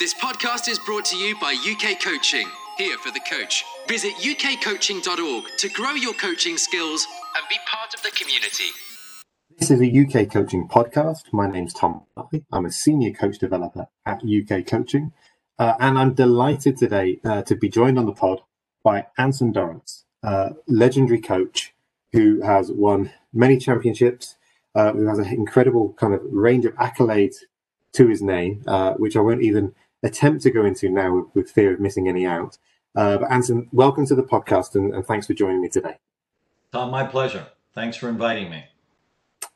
This podcast is brought to you by UK Coaching, here for the coach. Visit ukcoaching.org to grow your coaching skills and be part of the community. This is a UK coaching podcast. My name's Tom. I'm a senior coach developer at UK Coaching, uh, and I'm delighted today uh, to be joined on the pod by Anson Dorrance, uh, legendary coach who has won many championships, uh, who has an incredible kind of range of accolades to his name, uh, which I won't even attempt to go into now with, with fear of missing any out. Uh, but Anson, welcome to the podcast and, and, thanks for joining me today. Tom, my pleasure. Thanks for inviting me.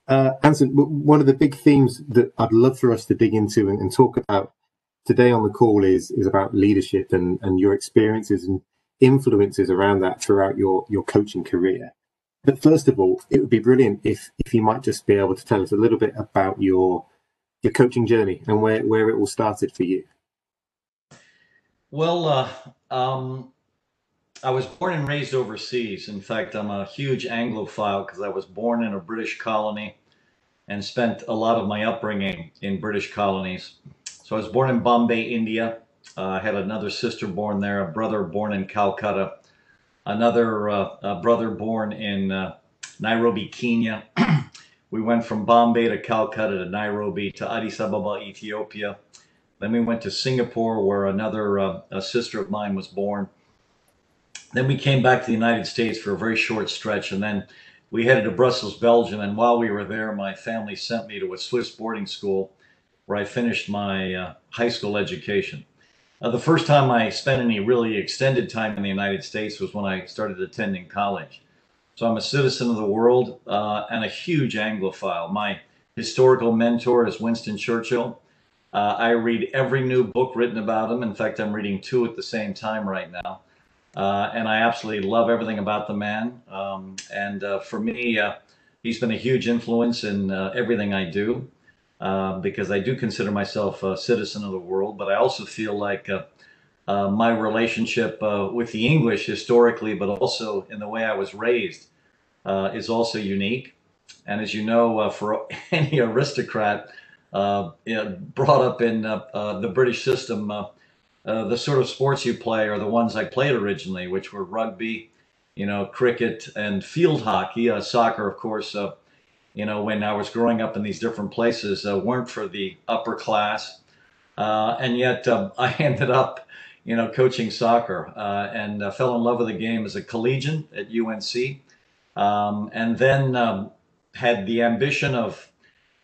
Uh, Anson, one of the big themes that I'd love for us to dig into and, and talk about today on the call is is about leadership and, and your experiences and influences around that throughout your, your coaching career. But first of all, it would be brilliant if if you might just be able to tell us a little bit about your your coaching journey and where, where it all started for you. Well, uh, um, I was born and raised overseas. In fact, I'm a huge Anglophile because I was born in a British colony and spent a lot of my upbringing in British colonies. So I was born in Bombay, India. Uh, I had another sister born there, a brother born in Calcutta, another uh, brother born in uh, Nairobi, Kenya. we went from Bombay to Calcutta to Nairobi to Addis Ababa, Ethiopia. Then we went to Singapore, where another uh, sister of mine was born. Then we came back to the United States for a very short stretch, and then we headed to Brussels, Belgium. And while we were there, my family sent me to a Swiss boarding school where I finished my uh, high school education. Uh, the first time I spent any really extended time in the United States was when I started attending college. So I'm a citizen of the world uh, and a huge Anglophile. My historical mentor is Winston Churchill. Uh, I read every new book written about him. In fact, I'm reading two at the same time right now. Uh, and I absolutely love everything about the man. Um, and uh, for me, uh, he's been a huge influence in uh, everything I do uh, because I do consider myself a citizen of the world. But I also feel like my relationship with the English historically, but also in the way I was raised, is also unique. And as you know, for any aristocrat, uh, brought up in uh, uh, the British system, the sort of sports you play are the ones I played originally, which were rugby, you know, cricket and field hockey. soccer, of course, you know, when I was growing up in these different places, weren't for the upper class. and yet um, I ended up you know, coaching soccer uh, and uh, fell in love with the game as a collegian at UNC. Um, and then um, had the ambition of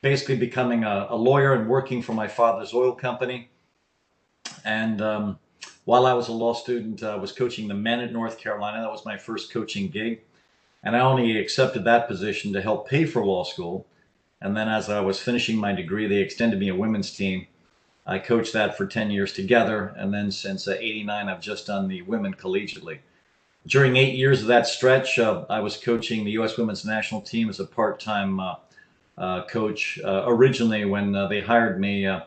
basically becoming a, a, lawyer and working for my father's oil company. And um, while I was a law student, I was coaching the men at North Carolina. That was my first coaching gig. And I only accepted that position to help pay for law school. And then as I was finishing my degree, they extended me a women's team. I coached that for 10 years together. And then since uh, 89, I've just done the women collegiately. During eight years of that stretch, uh, I was coaching the U.S. women's national team as a part-time uh, uh, Uh, coach. Uh, originally, when uh, they hired me, uh,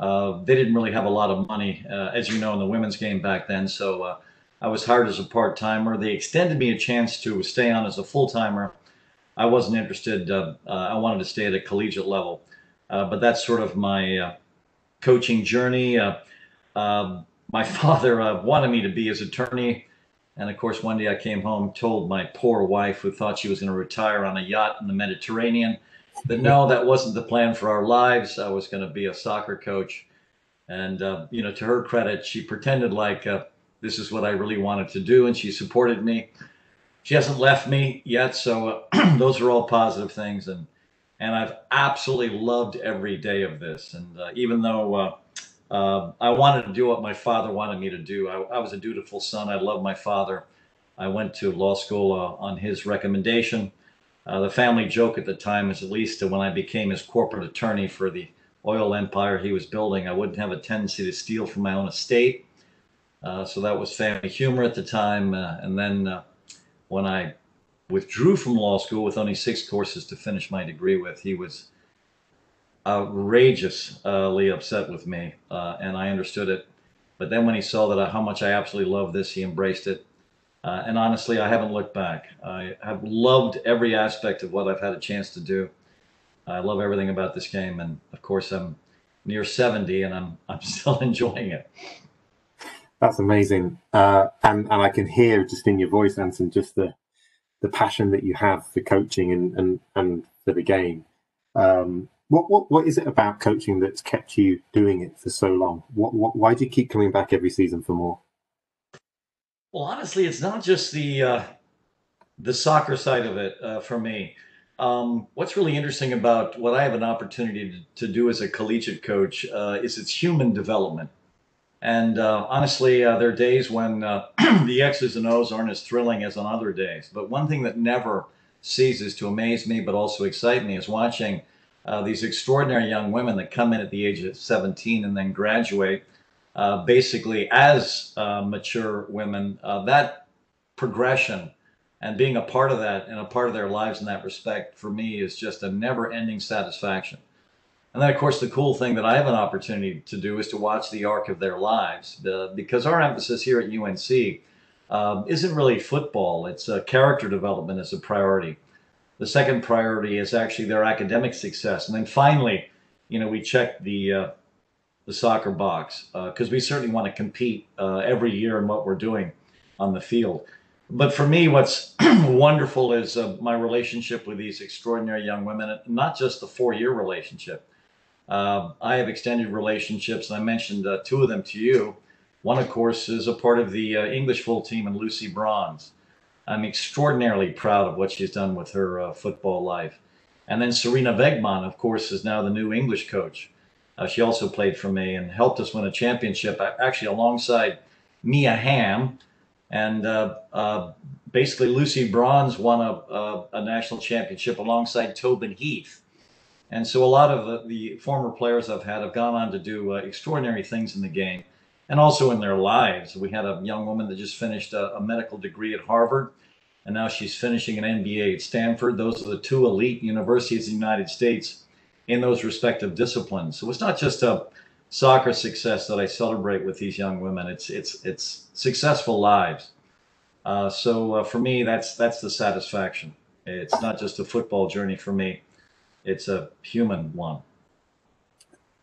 uh, they didn't really have a lot of money, as you know, in the women's game back then. So I was hired as a part timer. They extended me a chance to stay on as a full timer. I wasn't interested. I wanted to stay at a collegiate level. but that's sort of my coaching journey. Um, my father wanted me to be his attorney. And of course, one day I came home, told my poor wife, who thought she was going to retire on a yacht in the Mediterranean, but no, that wasn't the plan for our lives. I was going to be a soccer coach. And, uh, you know, to her credit, she pretended like uh, this is what I really wanted to do, and she supported me. She hasn't left me yet, so uh, those are all positive things. And, and I've absolutely loved every day of this. And uh, even though uh, uh, I wanted to do what my father wanted me to do, I, I was a dutiful son. I love my father. I went to law school on his recommendation. Uh, the family joke at the time was at least when I became his corporate attorney for the oil empire he was building, I wouldn't have a tendency to steal from my own estate. Uh, so that was family humor at the time. Uh, and then uh, when I withdrew from law school with only six courses to finish my degree with, he was outrageously upset with me, uh, and I understood it. But then when he saw that I, how much I absolutely loved this, he embraced it. Uh, and honestly, I haven't looked back. I have loved every aspect of what I've had a chance to do. I love everything about this game, and of course, I'm near 70, and I'm I'm still enjoying it. That's amazing, uh, and and I can hear just in your voice, Anson, just the the passion that you have for coaching and and, and for the game. Um, what, what what is it about coaching that's kept you doing it for so long? What, what why do you keep coming back every season for more? Well, honestly, it's not just the uh, the soccer side of it uh, for me. Um, what's really interesting about what I have an opportunity to, to do as a collegiate coach uh, is its human development. And uh, honestly, uh, there are days when uh, the X's and O's aren't as thrilling as on other days. But one thing that never ceases to amaze me, but also excite me, is watching these extraordinary young women that come in at the age of 17 and then graduate uh, basically as uh, mature women. that progression and being a part of that and a part of their lives in that respect for me is just a never ending satisfaction. And then, of course, the cool thing that I have an opportunity to do is to watch the arc of their lives uh, because our emphasis here at UNC um, isn't really football, it's uh, character development as a priority. The second priority is actually their academic success. And then finally, you know, we check the, uh, the soccer box because uh, we certainly want to compete uh, every year in what we're doing on the field. But for me, what's wonderful is uh, my relationship with these extraordinary young women, not just the four year relationship. Uh, I have extended relationships, and I mentioned uh, two of them to you. One, of course, is a part of the uh, English full team and Lucy Bronze. I'm extraordinarily proud of what she's done with her uh, football life. And then Sarina Wiegman, of course, is now the new English coach. Uh, she also played for me and helped us win a championship, actually alongside Mia Hamm, and uh, uh, basically, Lucy Bronze won a, a, a, national championship alongside Tobin Heath. And so a lot of the, the former players I've had have gone on to do uh, extraordinary things in the game and also in their lives. We had a young woman that just finished a, a medical degree at Harvard, and now she's finishing an MBA at Stanford. Those are the two elite universities in the United States in those respective disciplines. So it's not just a soccer success that I celebrate with these young women. It's it's it's successful lives. Uh, so uh, for me, that's that's the satisfaction. It's not just a football journey for me; it's a human one.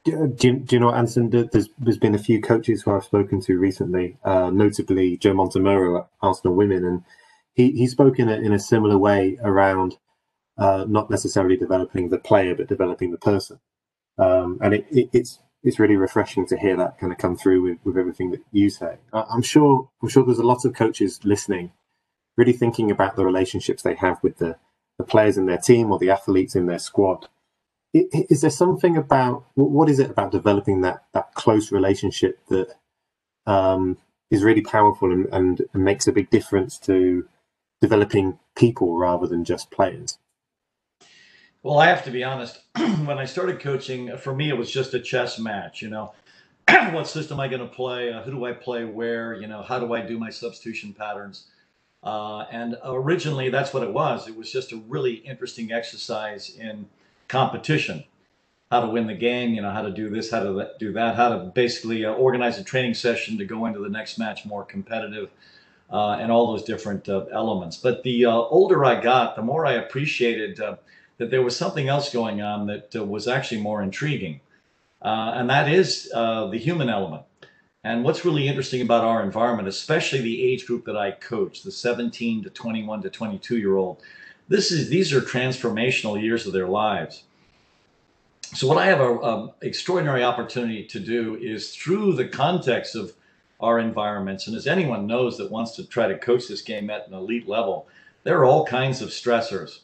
Do, do, do you know, Anson? There's there's been a few coaches who I've spoken to recently, uh, notably Joe Montemurro at Arsenal Women, and he he spoke in a in a similar way around uh, not necessarily developing the player, but developing the person. Um, and it, it, it's it's really refreshing to hear that kind of come through with, with everything that you say. I'm sure I'm sure there's a lot of coaches listening, really thinking about the relationships they have with the, the players in their team or the athletes in their squad. Is there something about what is it about developing that that close relationship that um, is really powerful and, and, and makes a big difference to developing people rather than just players? Well, I have to be honest. when I started coaching, for me, it was just a chess match. You know, what system am I going to play? Uh, who do I play where? You know, how do I do my substitution patterns? Uh, and originally, that's what it was. It was just a really interesting exercise in competition. How to win the game, you know, how to do this, how to do that, how to basically uh, organize a training session to go into the next match more competitive, uh, and all those different uh, elements. But the uh, older I got, the more I appreciated that there was something else going on that uh, was actually more intriguing. Uh, and that is uh, the human element. And what's really interesting about our environment, especially the age group that I coach, the 17 to 21 to 22 year old, this is these are transformational years of their lives. So what I have an extraordinary opportunity to do is through the context of our environments, and as anyone knows that wants to try to coach this game at an elite level, there are all kinds of stressors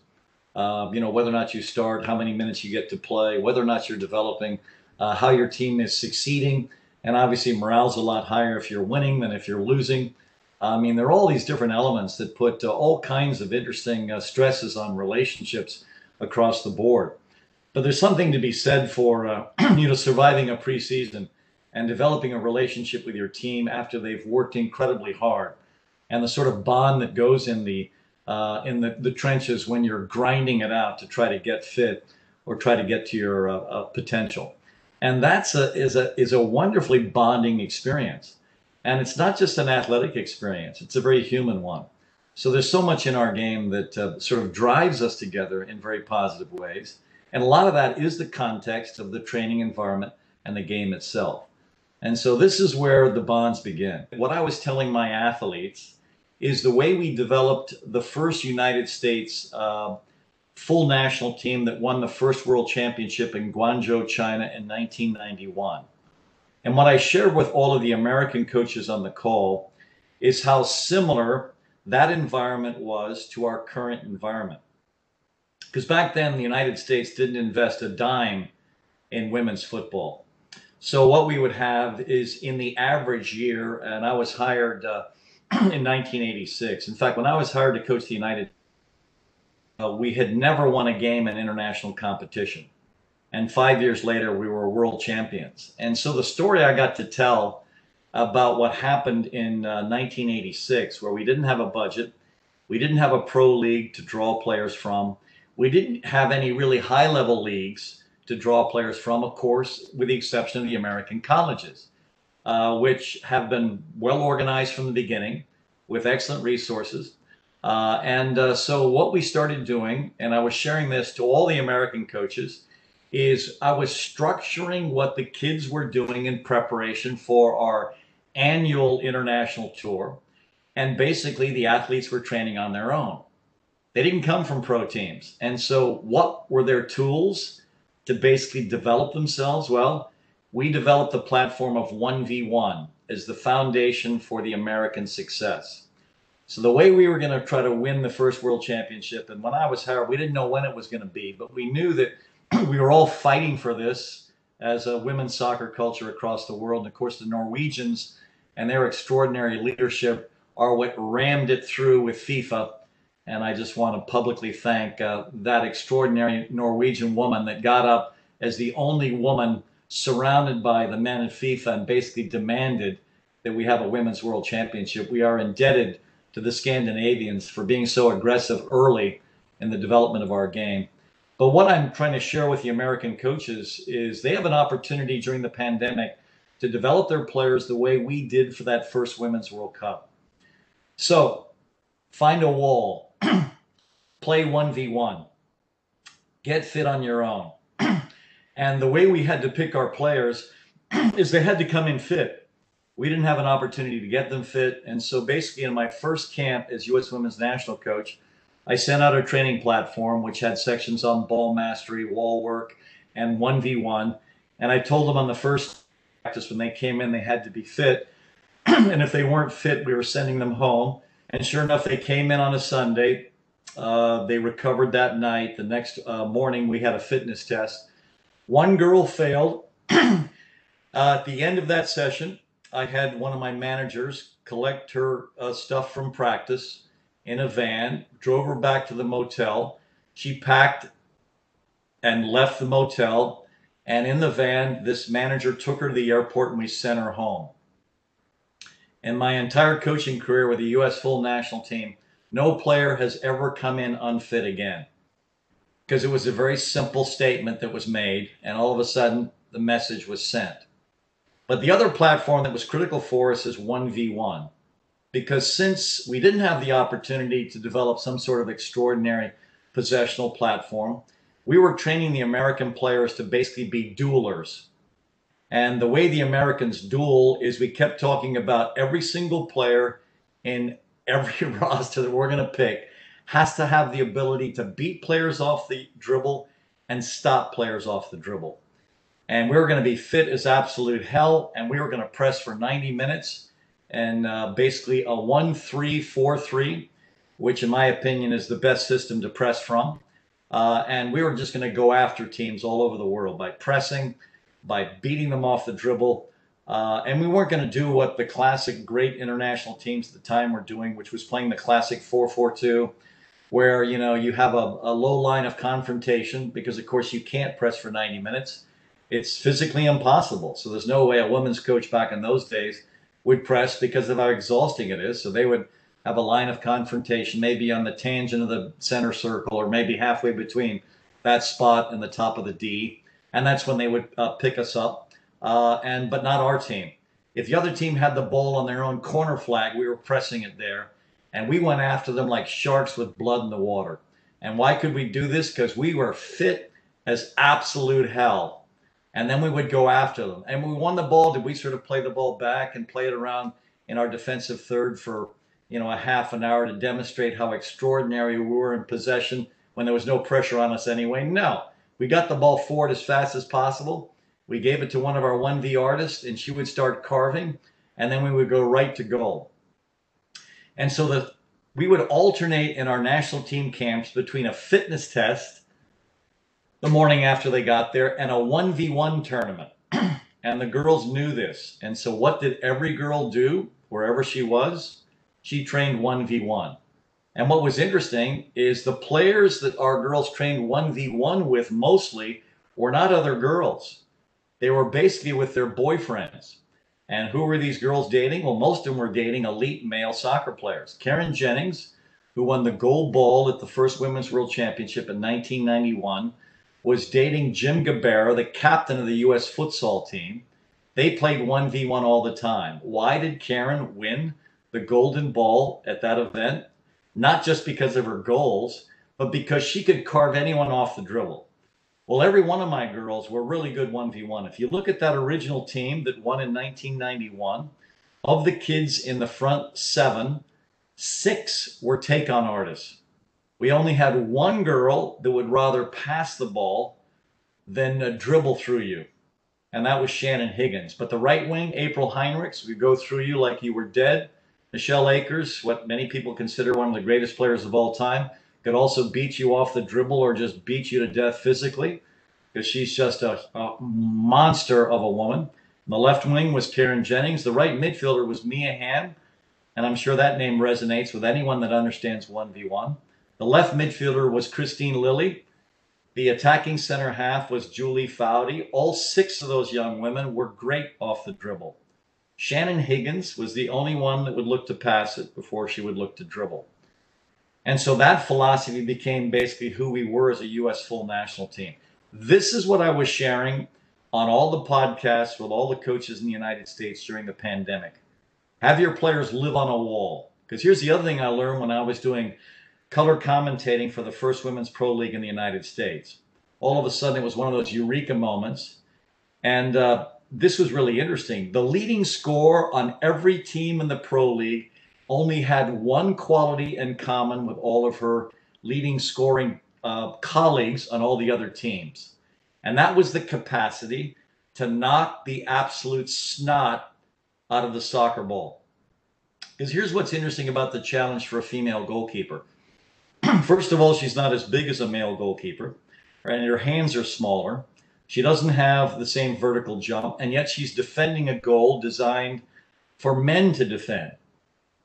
uh, you know, whether or not you start, how many minutes you get to play, whether or not you're developing, uh, how your team is succeeding. And obviously, morale's a lot higher if you're winning than if you're losing. I mean, there are all these different elements that put uh, all kinds of interesting uh, stresses on relationships across the board. But there's something to be said for, uh, you know, surviving a preseason and developing a relationship with your team after they've worked incredibly hard and the sort of bond that goes in the uh, in the, the trenches when you're grinding it out to try to get fit or try to get to your uh, uh, potential. And that's a, is, a, is a wonderfully bonding experience. And it's not just an athletic experience, it's a very human one. So there's so much in our game that uh, sort of drives us together in very positive ways. And a lot of that is the context of the training environment and the game itself. And so this is where the bonds begin. What I was telling my athletes is the way we developed the first United States uh, full national team that won the first world championship in Guangzhou, China in 1991. And what I shared with all of the American coaches on the call is how similar that environment was to our current environment. Because back then, the United States didn't invest a dime in women's football. So, what we would have is in the average year, and I was hired uh, in 1986. In fact, when I was hired to coach the United uh, we had never won a game in international competition. And five years later, we were world champions. And so the story I got to tell about what happened in uh, 1986, where we didn't have a budget, we didn't have a pro league to draw players from, we didn't have any really high level leagues to draw players from, of course, with the exception of the American colleges, uh, which have been well organized from the beginning with excellent resources. Uh, and uh, so what we started doing, and I was sharing this to all the American coaches, is I was structuring what the kids were doing in preparation for our annual international tour. And basically, the athletes were training on their own. They didn't come from pro teams. And so, what were their tools to basically develop themselves? Well, we developed the platform of 1v1 as the foundation for the American success. So the way we were going to try to win the first world championship, and when I was hired, we didn't know when it was going to be, but we knew that we were all fighting for this as a women's soccer culture across the world. And of course, the Norwegians and their extraordinary leadership are what rammed it through with FIFA. And I just want to publicly thank uh, that extraordinary Norwegian woman that got up as the only woman surrounded by the men in FIFA and basically demanded that we have a women's world championship. We are indebted to the Scandinavians for being so aggressive early in the development of our game. But what I'm trying to share with the American coaches is they have an opportunity during the pandemic to develop their players the way we did for that first Women's World Cup. So find a wall, play 1v1, get fit on your own. And the way we had to pick our players is they had to come in fit we didn't have an opportunity to get them fit. And so basically, in my first camp as U.S. Women's National Coach, I sent out a training platform which had sections on ball mastery, wall work, and 1v1. And I told them on the first practice when they came in, they had to be fit. and if they weren't fit, we were sending them home. And sure enough, they came in on a Sunday. Uh, they recovered that night. The next uh, morning, we had a fitness test. One girl failed. uh, at the end of that session, I had one of my managers collect her uh, stuff from practice in a van, drove her back to the motel. She packed and left the motel. And in the van, this manager took her to the airport and we sent her home. In my entire coaching career with the U.S. full national team, no player has ever come in unfit again. Because it was a very simple statement that was made, and all of a sudden the message was sent. But the other platform that was critical for us is 1v1. Because since we didn't have the opportunity to develop some sort of extraordinary possessional platform, we were training the American players to basically be duelers. And the way the Americans duel is we kept talking about every single player in every roster that we're going to pick has to have the ability to beat players off the dribble and stop players off the dribble and we were going to be fit as absolute hell, and we were going to press for 90 minutes, and uh, basically a 1 3 4 3, which in my opinion is the best system to press from. Uh, and we were just going to go after teams all over the world by pressing, by beating them off the dribble. Uh, and we weren't going to do what the classic great international teams at the time were doing, which was playing the classic 4-4-2, where you know you have a, a low line of confrontation because of course you can't press for 90 minutes it's physically impossible. So there's no way a women's coach back in those days would press because of how exhausting it is. So they would have a line of confrontation, maybe on the tangent of the center circle, or maybe halfway between that spot and the top of the D, and that's when they would uh, pick us up. Uh, and but not our team. If the other team had the ball on their own corner flag, we were pressing it there, and we went after them like sharks with blood in the water. And why could we do this? Because we were fit as absolute hell and then we would go after them. And we won the ball. Did we sort of play the ball back and play it around in our defensive third for you know a half an hour to demonstrate how extraordinary we were in possession when there was no pressure on us anyway? No, we got the ball forward as fast as possible. We gave it to one of our 1V artists, and she would start carving, and then we would go right to goal. And so the we would alternate in our national team camps between a fitness test the morning after they got there and a 1v1 tournament. and the girls knew this. And so, what did every girl do wherever she was? She trained 1v1. And what was interesting is the players that our girls trained 1v1 with mostly were not other girls. They were basically with their boyfriends. And who were these girls dating? Well, most of them were dating elite male soccer players. Carin Jennings, who won the gold ball at the first Women's World Championship in 1991, was dating Jim Gabarra, the captain of the U.S. futsal team. They played 1v1 all the time. Why did Carin win the golden ball at that event? Not just because of her goals, but because she could carve anyone off the dribble. Well, every one of my girls were really good 1v1. If you look at that original team that won in 1991, of the kids in the front seven, six were take on artists. We only had one girl that would rather pass the ball than uh, dribble through you, and that was Shannon Higgins. But the right wing, April Heinrichs, would go through you like you were dead. Michelle Akers, what many people consider one of the greatest players of all time, could also beat you off the dribble or just beat you to death physically because she's just a, a monster of a woman. the left wing was Carin Jennings. The right midfielder was Mia Hamm, and I'm sure that name resonates with anyone that understands 1v1. The left midfielder was Kristine Lilly. The attacking center half was Julie Foudy. All six of those young women were great off the dribble. Shannon Higgins was the only one that would look to pass it before she would look to dribble. And so that philosophy became basically who we were as a U.S. full national team. This is what I was sharing on all the podcasts with all the coaches in the United States during the pandemic. Have your players live on a wall. Because here's the other thing I learned when I was doing color commentating for the first women's pro league in the United States. All of a sudden, it was one of those eureka moments. And uh, this was really interesting. The leading score on every team in the pro league only had one quality in common with all of her leading scoring uh, colleagues on all the other teams. And that was the capacity to knock the absolute snot out of the soccer ball. Because here's what's interesting about the challenge for a female goalkeeper First of all, she's not as big as a male goalkeeper, right? And her hands are smaller. She doesn't have the same vertical jump, and yet she's defending a goal designed for men to defend.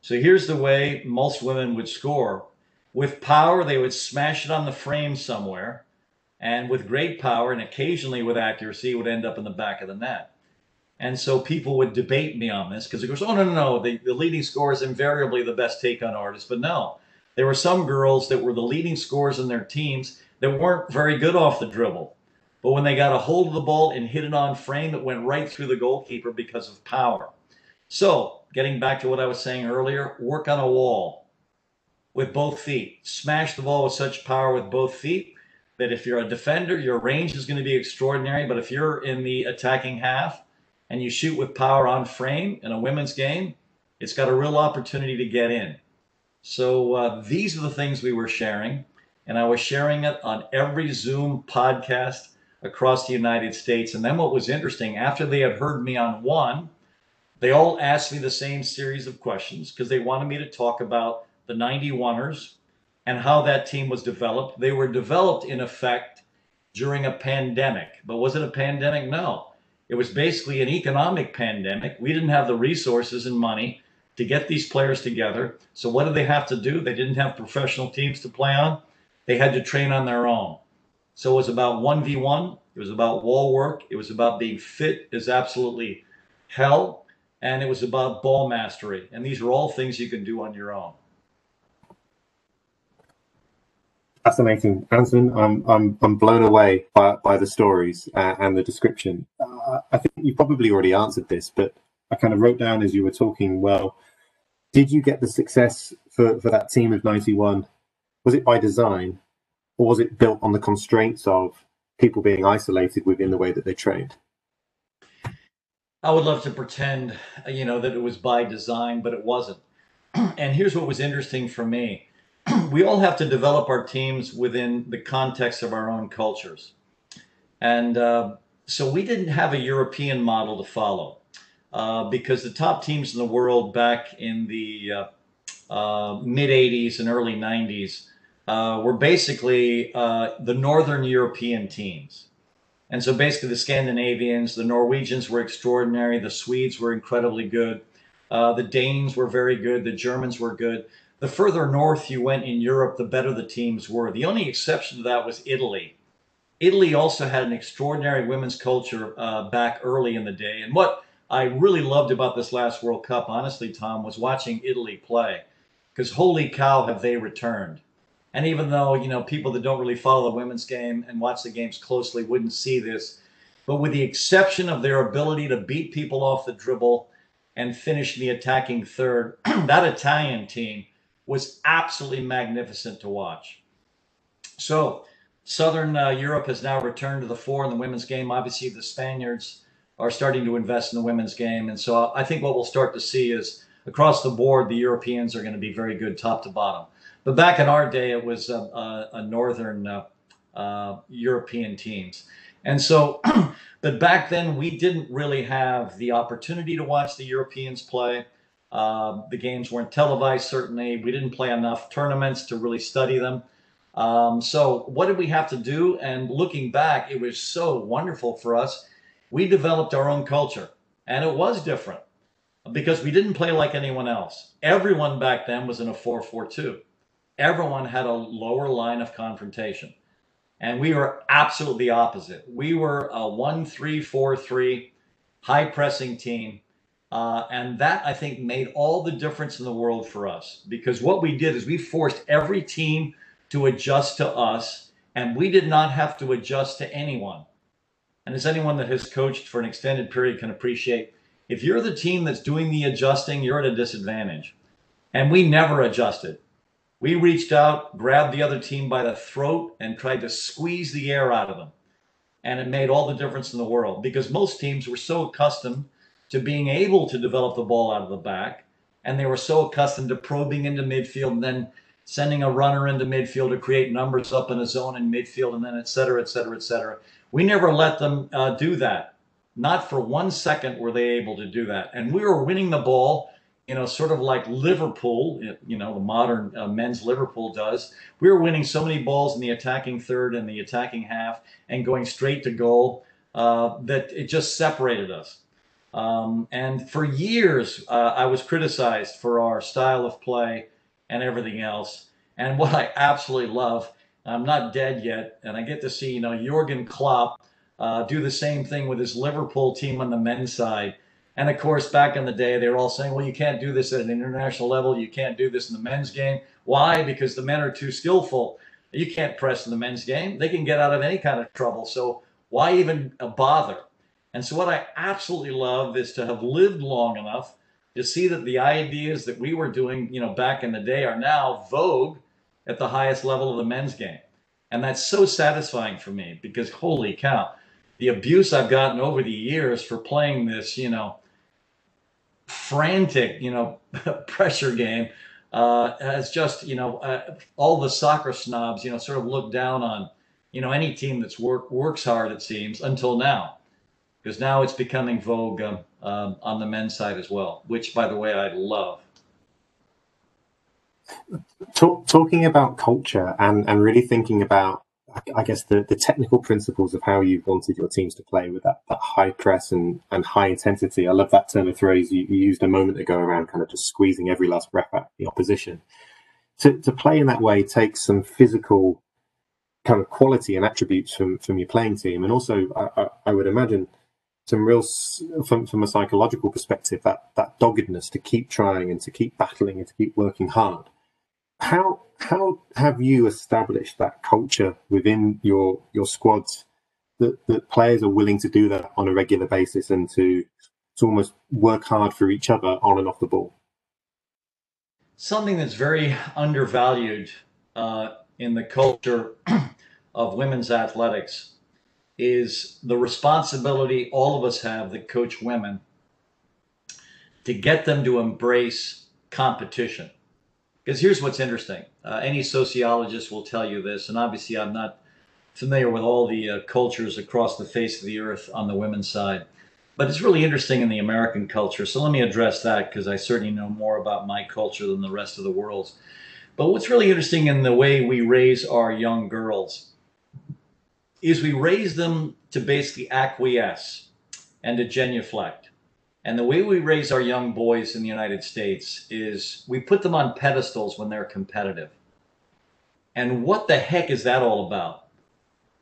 So here's the way most women would score. With power, they would smash it on the frame somewhere, and with great power and occasionally with accuracy, would end up in the back of the net. And so people would debate me on this because it goes, oh, no, no, no, the, the leading scorer is invariably the best take on artist. But no, there were some girls that were the leading scorers in their teams that weren't very good off the dribble. But when they got a hold of the ball and hit it on frame, it went right through the goalkeeper because of power. So, getting back to what I was saying earlier, work on a wall with both feet. Smash the ball with such power with both feet that if you're a defender, your range is going to be extraordinary. But if you're in the attacking half and you shoot with power on frame in a women's game, it's got a real opportunity to get in. So uh, these are the things we were sharing, and I was sharing it on every Zoom podcast across the United States. And then what was interesting, after they had heard me on one, they all asked me the same series of questions because they wanted me to talk about the 91ers and how that team was developed. They were developed in effect during a pandemic. But was it a pandemic? No. It was basically an economic pandemic. We didn't have the resources and money to get these players together. So what did they have to do? They didn't have professional teams to play on. They had to train on their own. So it was about 1v1. It was about wall work. It was about being fit as absolutely hell. And it was about ball mastery. And these are all things you can do on your own. Fascinating, Anson. I'm I'm I'm blown away by by the stories uh, and the description. Uh, I think you probably already answered this, but I kind of wrote down as you were talking. Well, did you get the success for, for that team of 91? Was it by design or was it built on the constraints of people being isolated within the way that they trained? I would love to pretend, you know, that it was by design, but it wasn't. and here's what was interesting for me we all have to develop our teams within the context of our own cultures. And uh, so we didn't have a European model to follow uh, because the top teams in the world back in the uh, uh mid 80s and early 90s uh, were basically uh, the Northern European teams. And so basically the Scandinavians, the Norwegians were extraordinary, the Swedes were incredibly good, the Danes were very good, the Germans were good the further north you went in Europe, the better the teams were. The only exception to that was Italy. Italy also had an extraordinary women's culture uh, back early in the day. And what I really loved about this last World Cup, honestly, Tom, was watching Italy play. Because holy cow, have they returned. And even though, you know, people that don't really follow the women's game and watch the games closely wouldn't see this, but with the exception of their ability to beat people off the dribble and finish the attacking third, that Italian team was absolutely magnificent to watch. So, Southern uh, Europe has now returned to the fore in the women's game. Obviously, the Spaniards are starting to invest in the women's game. And so I think what we'll start to see is across the board, the Europeans are going to be very good top to bottom. But back in our day, it was a, a, a Northern uh, uh, European teams. And so, but back then, we didn't really have the opportunity to watch the Europeans play. Uh, the games weren't televised, certainly. We didn't play enough tournaments to really study them. Um, so, what did we have to do? And looking back, it was so wonderful for us. We developed our own culture, and it was different because we didn't play like anyone else. Everyone back then was in a 4 4 2. Everyone had a lower line of confrontation. And we were absolutely opposite. We were a 1 3 4 3 high pressing team uh, and that I think made all the difference in the world for us because what we did is we forced every team to adjust to us, and we did not have to adjust to anyone. And as anyone that has coached for an extended period can appreciate, if you're the team that's doing the adjusting, you're at a disadvantage. And we never adjusted. We reached out, grabbed the other team by the throat, and tried to squeeze the air out of them. And it made all the difference in the world because most teams were so accustomed to being able to develop the ball out of the back. And they were so accustomed to probing into midfield and then sending a runner into midfield to create numbers up in a zone in midfield and then et cetera, et cetera, et cetera. We never let them uh, do that. Not for one second were they able to do that. And we were winning the ball, you know, sort of like Liverpool, you know, the modern uh, men's Liverpool does. We were winning so many balls in the attacking third and the attacking half and going straight to goal uh, that it just separated us. Um, and for years, uh, I was criticized for our style of play and everything else. And what I absolutely love, I'm not dead yet, and I get to see, you know, Jurgen Klopp uh, do the same thing with his Liverpool team on the men's side. And of course, back in the day, they were all saying, well, you can't do this at an international level. You can't do this in the men's game. Why? Because the men are too skillful. You can't press in the men's game. They can get out of any kind of trouble. So why even bother? And so, what I absolutely love is to have lived long enough to see that the ideas that we were doing, you know, back in the day are now vogue at the highest level of the men's game. And that's so satisfying for me because holy cow, the abuse I've gotten over the years for playing this, you know, frantic, you know, pressure game uh, has just, you know, uh, all the soccer snobs, you know, sort of look down on, you know, any team that's work works hard, it seems, until now because now it's becoming vogue um, um, on the men's side as well, which, by the way, I love. Talk, talking about culture and, and really thinking about, I guess, the, the technical principles of how you've wanted your teams to play with that, that high press and, and high intensity. I love that turn of phrase you, you used a moment ago around kind of just squeezing every last breath out of the opposition. To, to play in that way takes some physical kind of quality and attributes from, from your playing team. And also, I, I, I would imagine – some real from, from a psychological perspective that that doggedness to keep trying and to keep battling and to keep working hard how how have you established that culture within your your squads that, that players are willing to do that on a regular basis and to to almost work hard for each other on and off the ball something that's very undervalued uh, in the culture of women's athletics is the responsibility all of us have that coach women to get them to embrace competition. Because here's what's interesting uh, any sociologist will tell you this, and obviously I'm not familiar with all the uh, cultures across the face of the earth on the women's side. But it's really interesting in the American culture. So let me address that because I certainly know more about my culture than the rest of the world's. But what's really interesting in the way we raise our young girls is we raise them to basically acquiesce and to genuflect. And the way we raise our young boys in the United States is we put them on pedestals when they're competitive. And what the heck is that all about?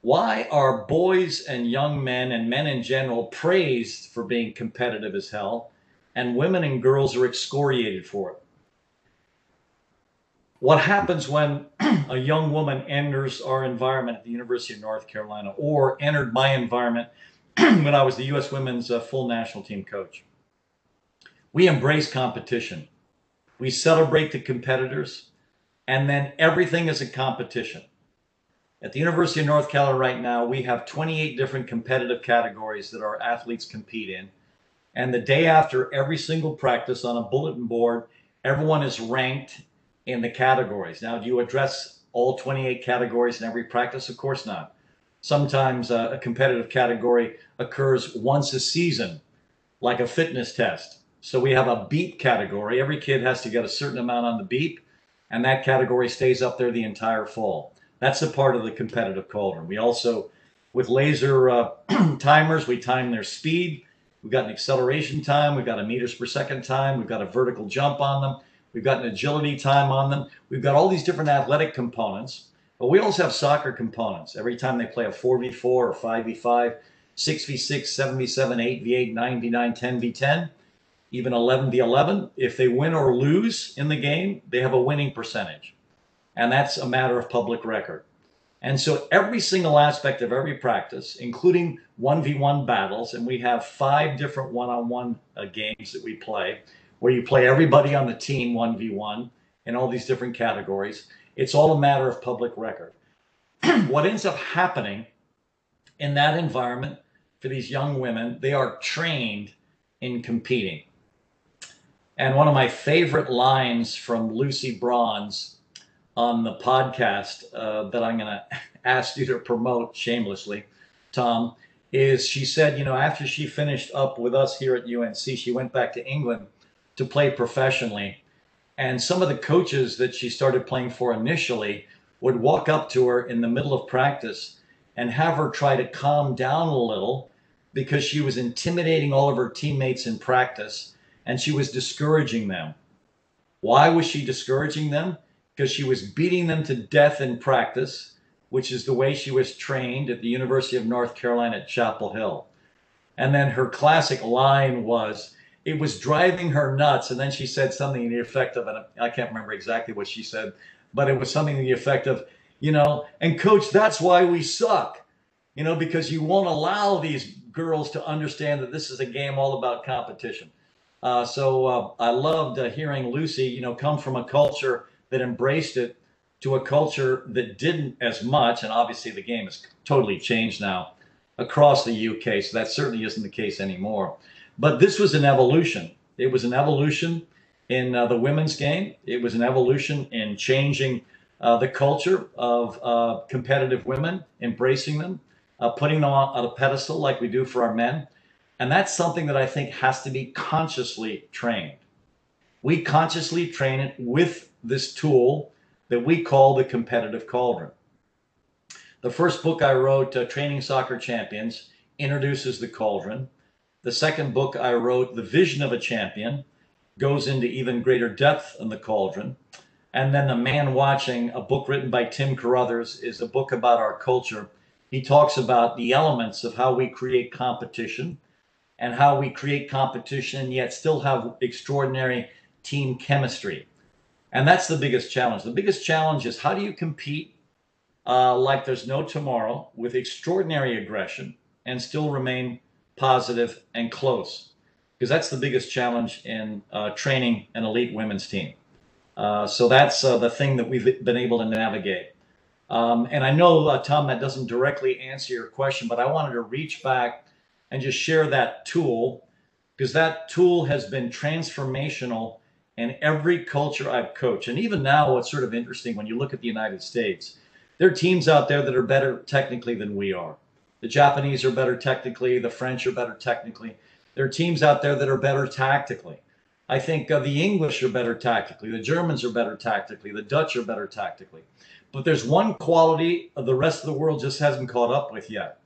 Why are boys and young men and men in general praised for being competitive as hell, and women and girls are excoriated for it? What happens when a young woman enters our environment at the University of North Carolina or entered my environment when I was the U.S. women's uh, full national team coach? We embrace competition. We celebrate the competitors, and then everything is a competition. At the University of North Carolina right now, we have 28 different competitive categories that our athletes compete in. And the day after every single practice on a bulletin board, everyone is ranked in the categories. Now, do you address all 28 categories in every practice? Of course not. Sometimes uh, a competitive category occurs once a season, like a fitness test. So we have a beep category. Every kid has to get a certain amount on the beep, and that category stays up there the entire fall. That's a part of the competitive cauldron. We also, with laser uh, timers, we time their speed. We've got an acceleration time. We've got a meters per second time. We've got a vertical jump on them. We've got an agility time on them. We've got all these different athletic components, but we also have soccer components. Every time they play a 4v4 or 5v5, 6v6, 7v7, 8v8, 9v9, 10v10, even 11v11, if they win or lose in the game, they have a winning percentage and that's a matter of public record. And so every single aspect of every practice, including 1v1 battles, and we have five different one on one games that we play, where you play everybody on the team 1v1 in all these different categories. It's all a matter of public record. what ends up happening in that environment for these young women, they are trained in competing. And one of my favorite lines from Lucy Bronze on the podcast uh, that I'm going to ask you to promote shamelessly, Tom, is she said, you know, after she finished up with us here at UNC, she went back to England to play professionally. And some of the coaches that she started playing for initially would walk up to her in the middle of practice and have her try to calm down a little because she was intimidating all of her teammates in practice and she was discouraging them. Why was she discouraging them? because she was beating them to death in practice, which is the way she was trained at the University of North Carolina at Chapel Hill. And then her classic line was, it was driving her nuts. And then she said something in the effect of, and I can't remember exactly what she said, but it was something in the effect of, you know, and coach, that's why we suck, you know, because you won't allow these girls to understand that this is a game all about competition. Uh, so uh, I loved uh, hearing Lucy, you know, come from a culture that embraced it to a culture that didn't as much. And obviously, the game has totally changed now across the UK. So that certainly isn't the case anymore. But this was an evolution. It was an evolution in uh, the women's game, it was an evolution in changing uh, the culture of uh, competitive women, embracing them, uh, putting them on, on a pedestal like we do for our men. And that's something that I think has to be consciously trained. We consciously train it with this tool that we call the competitive cauldron. The first book I wrote, uh, Training Soccer Champions, introduces the cauldron. The second book I wrote, The Vision of a Champion, goes into even greater depth in the cauldron. And then The Man Watching, a book written by Tim Crothers, is a book about our culture. He talks about the elements of how we create competition and how we create competition yet still have extraordinary team chemistry. And that's the biggest challenge. The biggest challenge is how do you compete uh, like there's no tomorrow with extraordinary aggression and still remain positive and close? Because that's the biggest challenge in uh, training an elite women's team. Uh, so that's uh, the thing that we've been able to navigate. Um, and I know, uh, Tom, that doesn't directly answer your question, but I wanted to reach back and just share that tool because that tool has been transformational in every culture I've coached. And even now, what's sort of interesting when you look at the United States, there are teams out there that are better technically than we are. The Japanese are better technically, the French are better technically. There are teams out there that are better tactically. I think uh, the English are better tactically, the Germans are better tactically, the Dutch are better tactically. But there's one quality the rest of the world just hasn't caught up with yet.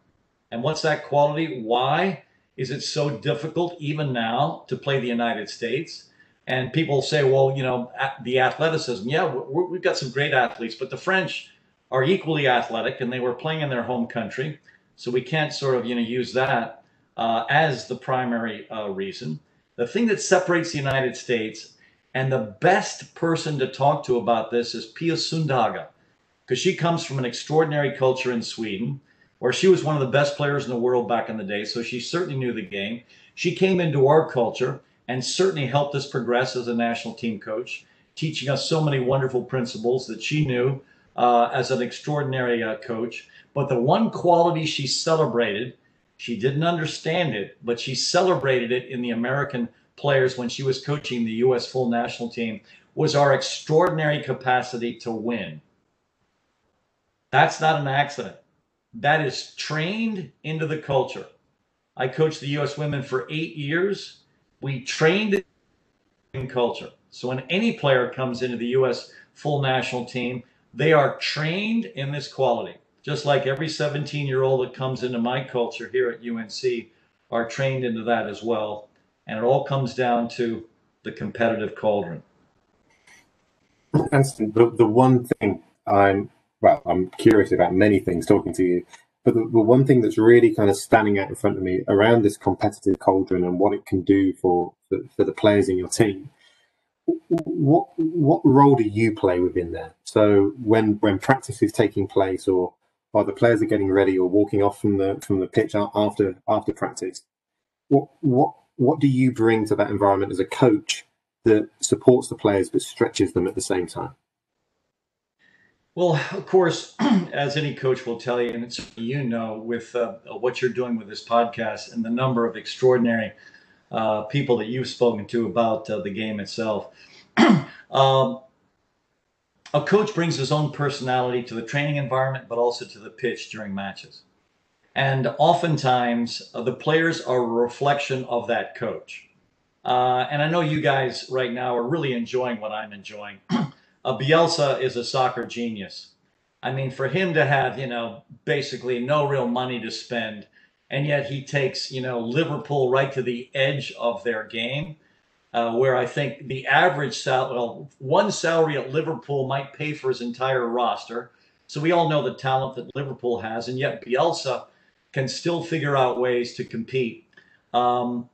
And what's that quality? Why is it so difficult even now to play the United States? And people say, well, you know, the athleticism. Yeah, we've got some great athletes, but the French are equally athletic and they were playing in their home country. So we can't sort of, you know, use that uh, as the primary uh, reason. The thing that separates the United States and the best person to talk to about this is Pia Sundhage because she comes from an extraordinary culture in Sweden where she was one of the best players in the world back in the day. So she certainly knew the game. She came into our culture and certainly helped us progress as a national team coach, teaching us so many wonderful principles that she knew uh, as an extraordinary uh, coach. But the one quality she celebrated, she didn't understand it, but she celebrated it in the American players when she was coaching the U.S. full national team, was our extraordinary capacity to win. That's not an accident. That is trained into the culture. I coached the U.S. women for eight years. We trained in culture. So when any player comes into the U.S. full national team, they are trained in this quality. Just like every 17 year old that comes into my culture here at UNC are trained into that as well. And it all comes down to the competitive cauldron. The, the one thing I'm well, I'm curious about many things talking to you, but the, the, one thing that's really kind of standing out in front of me around this competitive cauldron and what it can do for, for, for the players in your team, what what role do you play within there? So when when practice is taking place, or or the players are getting ready, or walking off from the from the pitch after after practice, what what what do you bring to that environment as a coach that supports the players but stretches them at the same time? Well, of course, as any coach will tell you, and it's you know, with uh, what you're doing with this podcast and the number of extraordinary uh, people that you've spoken to about uh, the game itself, um, a coach brings his own personality to the training environment, but also to the pitch during matches. And oftentimes, uh, the players are a reflection of that coach. Uh, and I know you guys right now are really enjoying what I'm enjoying. Bielsa is a soccer genius. I mean, for him to have, you know, basically no real money to spend, and yet he takes, you know, Liverpool right to the edge of their game, uh, where I think the average salary, well, one salary at Liverpool might pay for his entire roster. So we all know the talent that Liverpool has, and yet Bielsa can still figure out ways to compete. Um,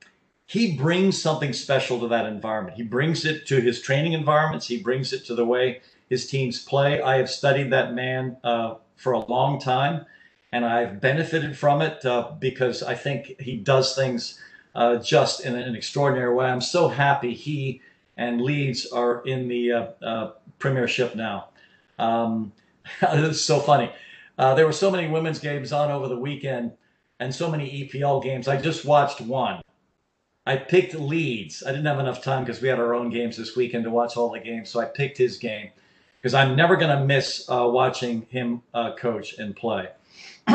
he brings something special to that environment. He brings it to his training environments. He brings it to the way his teams play. I have studied that man uh, for a long time, and I've benefited from it uh, because I think he does things uh, just in an extraordinary way. I'm so happy he and Leeds are in the uh, uh, Premiership now. Um, it's so funny. Uh, there were so many women's games on over the weekend and so many EPL games. I just watched one I picked Leeds. I didn't have enough time because we had our own games this weekend to watch all the games. So I picked his game because I'm never going to miss uh, watching him uh, coach and play.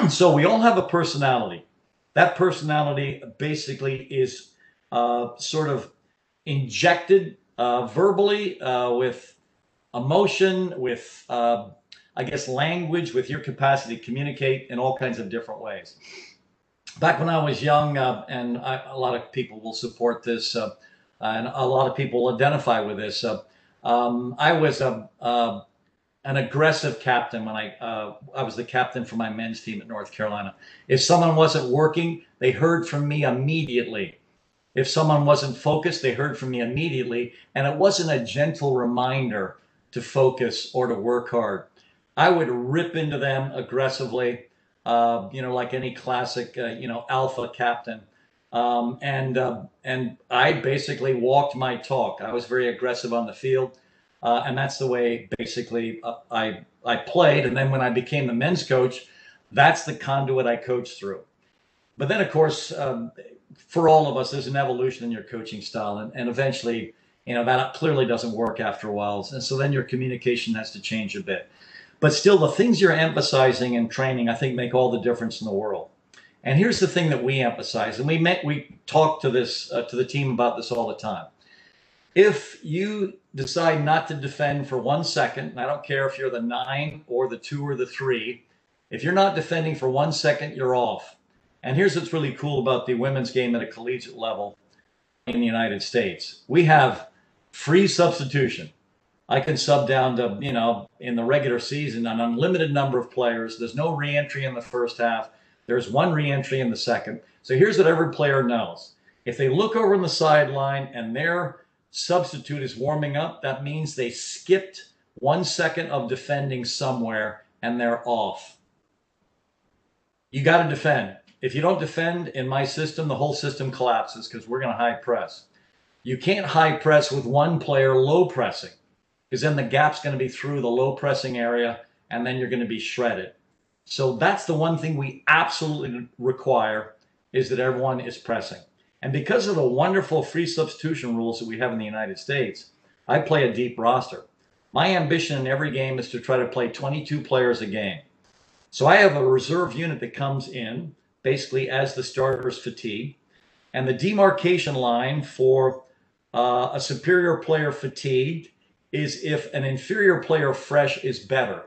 so we all have a personality. That personality basically is uh, sort of injected uh, verbally uh, with emotion, with, uh, I guess, language, with your capacity to communicate in all kinds of different ways back when I was young, uh, and I, a lot of people will support this, uh, and a lot of people identify with this. Um, I was a an aggressive captain when I uh, I was the captain for my men's team at North Carolina. If someone wasn't working, they heard from me immediately. If someone wasn't focused, they heard from me immediately, and it wasn't a gentle reminder to focus or to work hard. I would rip into them aggressively uh, you know, like any classic, uh, you know, alpha captain. Um, and uh, and I basically walked my talk. I was very aggressive on the field. Uh, and that's the way basically uh, I I played. And then when I became the men's coach, that's the conduit I coached through. But then, of course, um, for all of us, there's an evolution in your coaching style, and, and eventually, you know, that clearly doesn't work after a while, and so then your communication has to change a bit. But still, the things you're emphasizing and training, I think, make all the difference in the world. And here's the thing that we emphasize, and we met, we talk to this uh, to the team about this all the time. If you decide not to defend for one second, and I don't care if you're the nine or the two or the three, if you're not defending for one second, you're off. And here's what's really cool about the women's game at a collegiate level in the United States. We have free substitution. I can sub down to, you know, in the regular season, an unlimited number of players. There's no reentry in the first half. There's one reentry in the second. So here's what every player knows. If they look over on the sideline and their substitute is warming up, that means they skipped one second of defending somewhere and they're off. You got to defend. If you don't defend in my system, the whole system collapses because we're going to high press. You can't high press with one player low pressing because then the gap's going to be through the low pressing area and then you're going to be shredded. So that's the one thing we absolutely require is that everyone is pressing. And because of the wonderful free substitution rules that we have in the United States, I play a deep roster. My ambition in every game is to try to play 22 players a game. So I have a reserve unit that comes in basically as the starter's fatigue. And the demarcation line for uh, a superior player fatigued is if an inferior player fresh is better.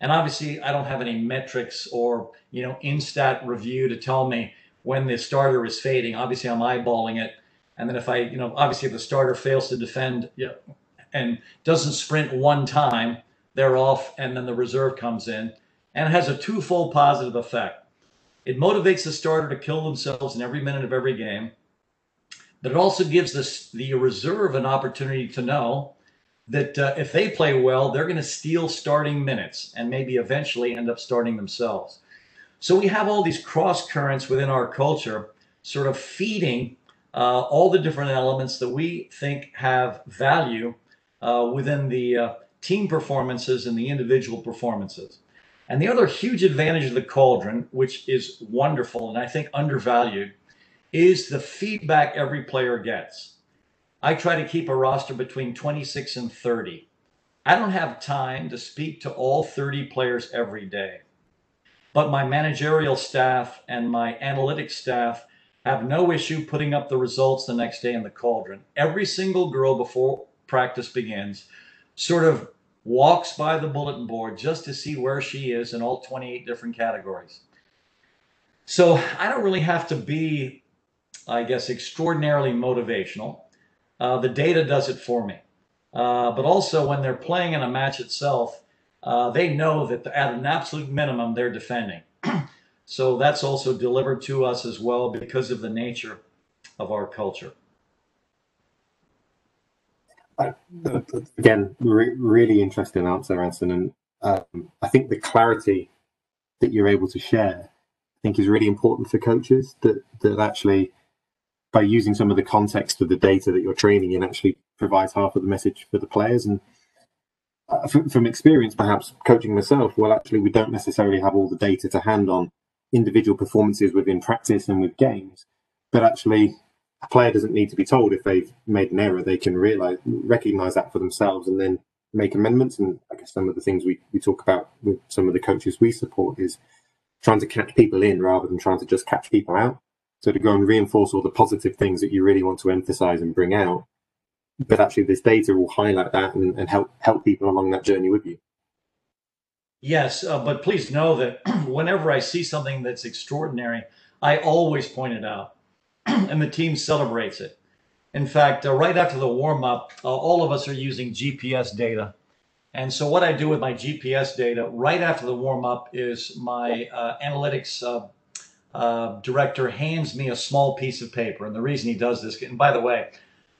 And obviously, I don't have any metrics or you know instat review to tell me when the starter is fading. Obviously, I'm eyeballing it. And then if I, you know, obviously if the starter fails to defend you know, and doesn't sprint one time, they're off, and then the reserve comes in and it has a twofold positive effect. It motivates the starter to kill themselves in every minute of every game, but it also gives the, the reserve an opportunity to know that uh, if they play well, they're going to steal starting minutes and maybe eventually end up starting themselves. So we have all these cross currents within our culture, sort of feeding uh, all the different elements that we think have value uh, within the uh, team performances and the individual performances. And the other huge advantage of the cauldron, which is wonderful and I think undervalued, is the feedback every player gets. I try to keep a roster between 26 and 30. I don't have time to speak to all 30 players every day. But my managerial staff and my analytics staff have no issue putting up the results the next day in the cauldron. Every single girl before practice begins sort of walks by the bulletin board just to see where she is in all 28 different categories. So I don't really have to be, I guess, extraordinarily motivational. Uh, the data does it for me. Uh, but also, when they're playing in a match itself, uh, they know that at an absolute minimum they're defending. so that's also delivered to us as well because of the nature of our culture. I, again, re- really interesting answer, Anson, and um, I think the clarity that you're able to share, I think, is really important for coaches. That that actually, by using some of the context of the data that you're training in, actually provides half of the message for the players. And uh, from, from experience, perhaps coaching myself, well, actually, we don't necessarily have all the data to hand on individual performances within practice and with games, but actually, a player doesn't need to be told if they've made an error. They can realize, recognize that for themselves, and then make amendments. And I guess some of the things we, we talk about with some of the coaches we support is trying to catch people in rather than trying to just catch people out. So to go and reinforce all the positive things that you really want to emphasize and bring out, but actually this data will highlight that and, and help help people along that journey with you. Yes, uh, but please know that whenever I see something that's extraordinary, I always point it out, and the team celebrates it. In fact, uh, right after the warm up, uh, all of us are using GPS data. And so, what I do with my GPS data right after the warm up is my uh, analytics uh, uh, director hands me a small piece of paper. And the reason he does this, and by the way,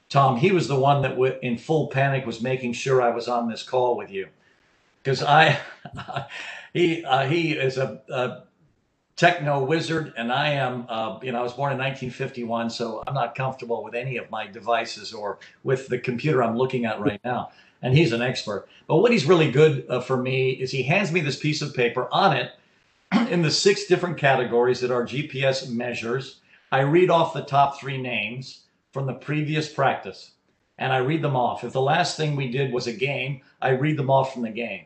Tom, he was the one that w- in full panic was making sure I was on this call with you. Because I, he, uh, he is a, a, techno wizard, and I am, uh, you know, I was born in 1951, so I'm not comfortable with any of my devices or with the computer I'm looking at right now. and he's an expert. But what he's really good uh, for me is he hands me this piece of paper on it in the six different categories that our GPS measures. I read off the top three names from the previous practice and I read them off. If the last thing we did was a game, I read them off from the game.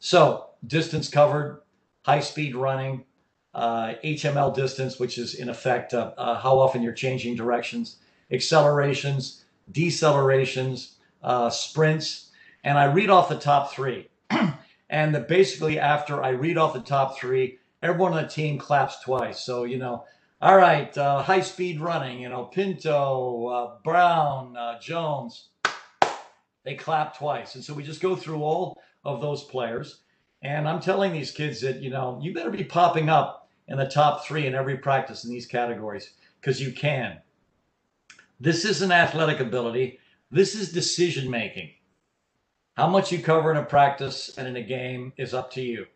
So, distance covered, high speed running, uh, HML distance, which is in effect uh, uh, how often you're changing directions, accelerations, decelerations, uh, sprints, and I read off the top three. and that basically, after I read off the top three, everyone on the team claps twice. So, you know, all right, uh, high speed running, you know, Pinto, uh, Brown, uh, Jones, they clap twice. And so we just go through all of those players. And I'm telling these kids that, you know, you better be popping up in the top three in every practice in these categories because you can. This isn't athletic ability, this is decision making. How much you cover in a practice and in a game is up to you.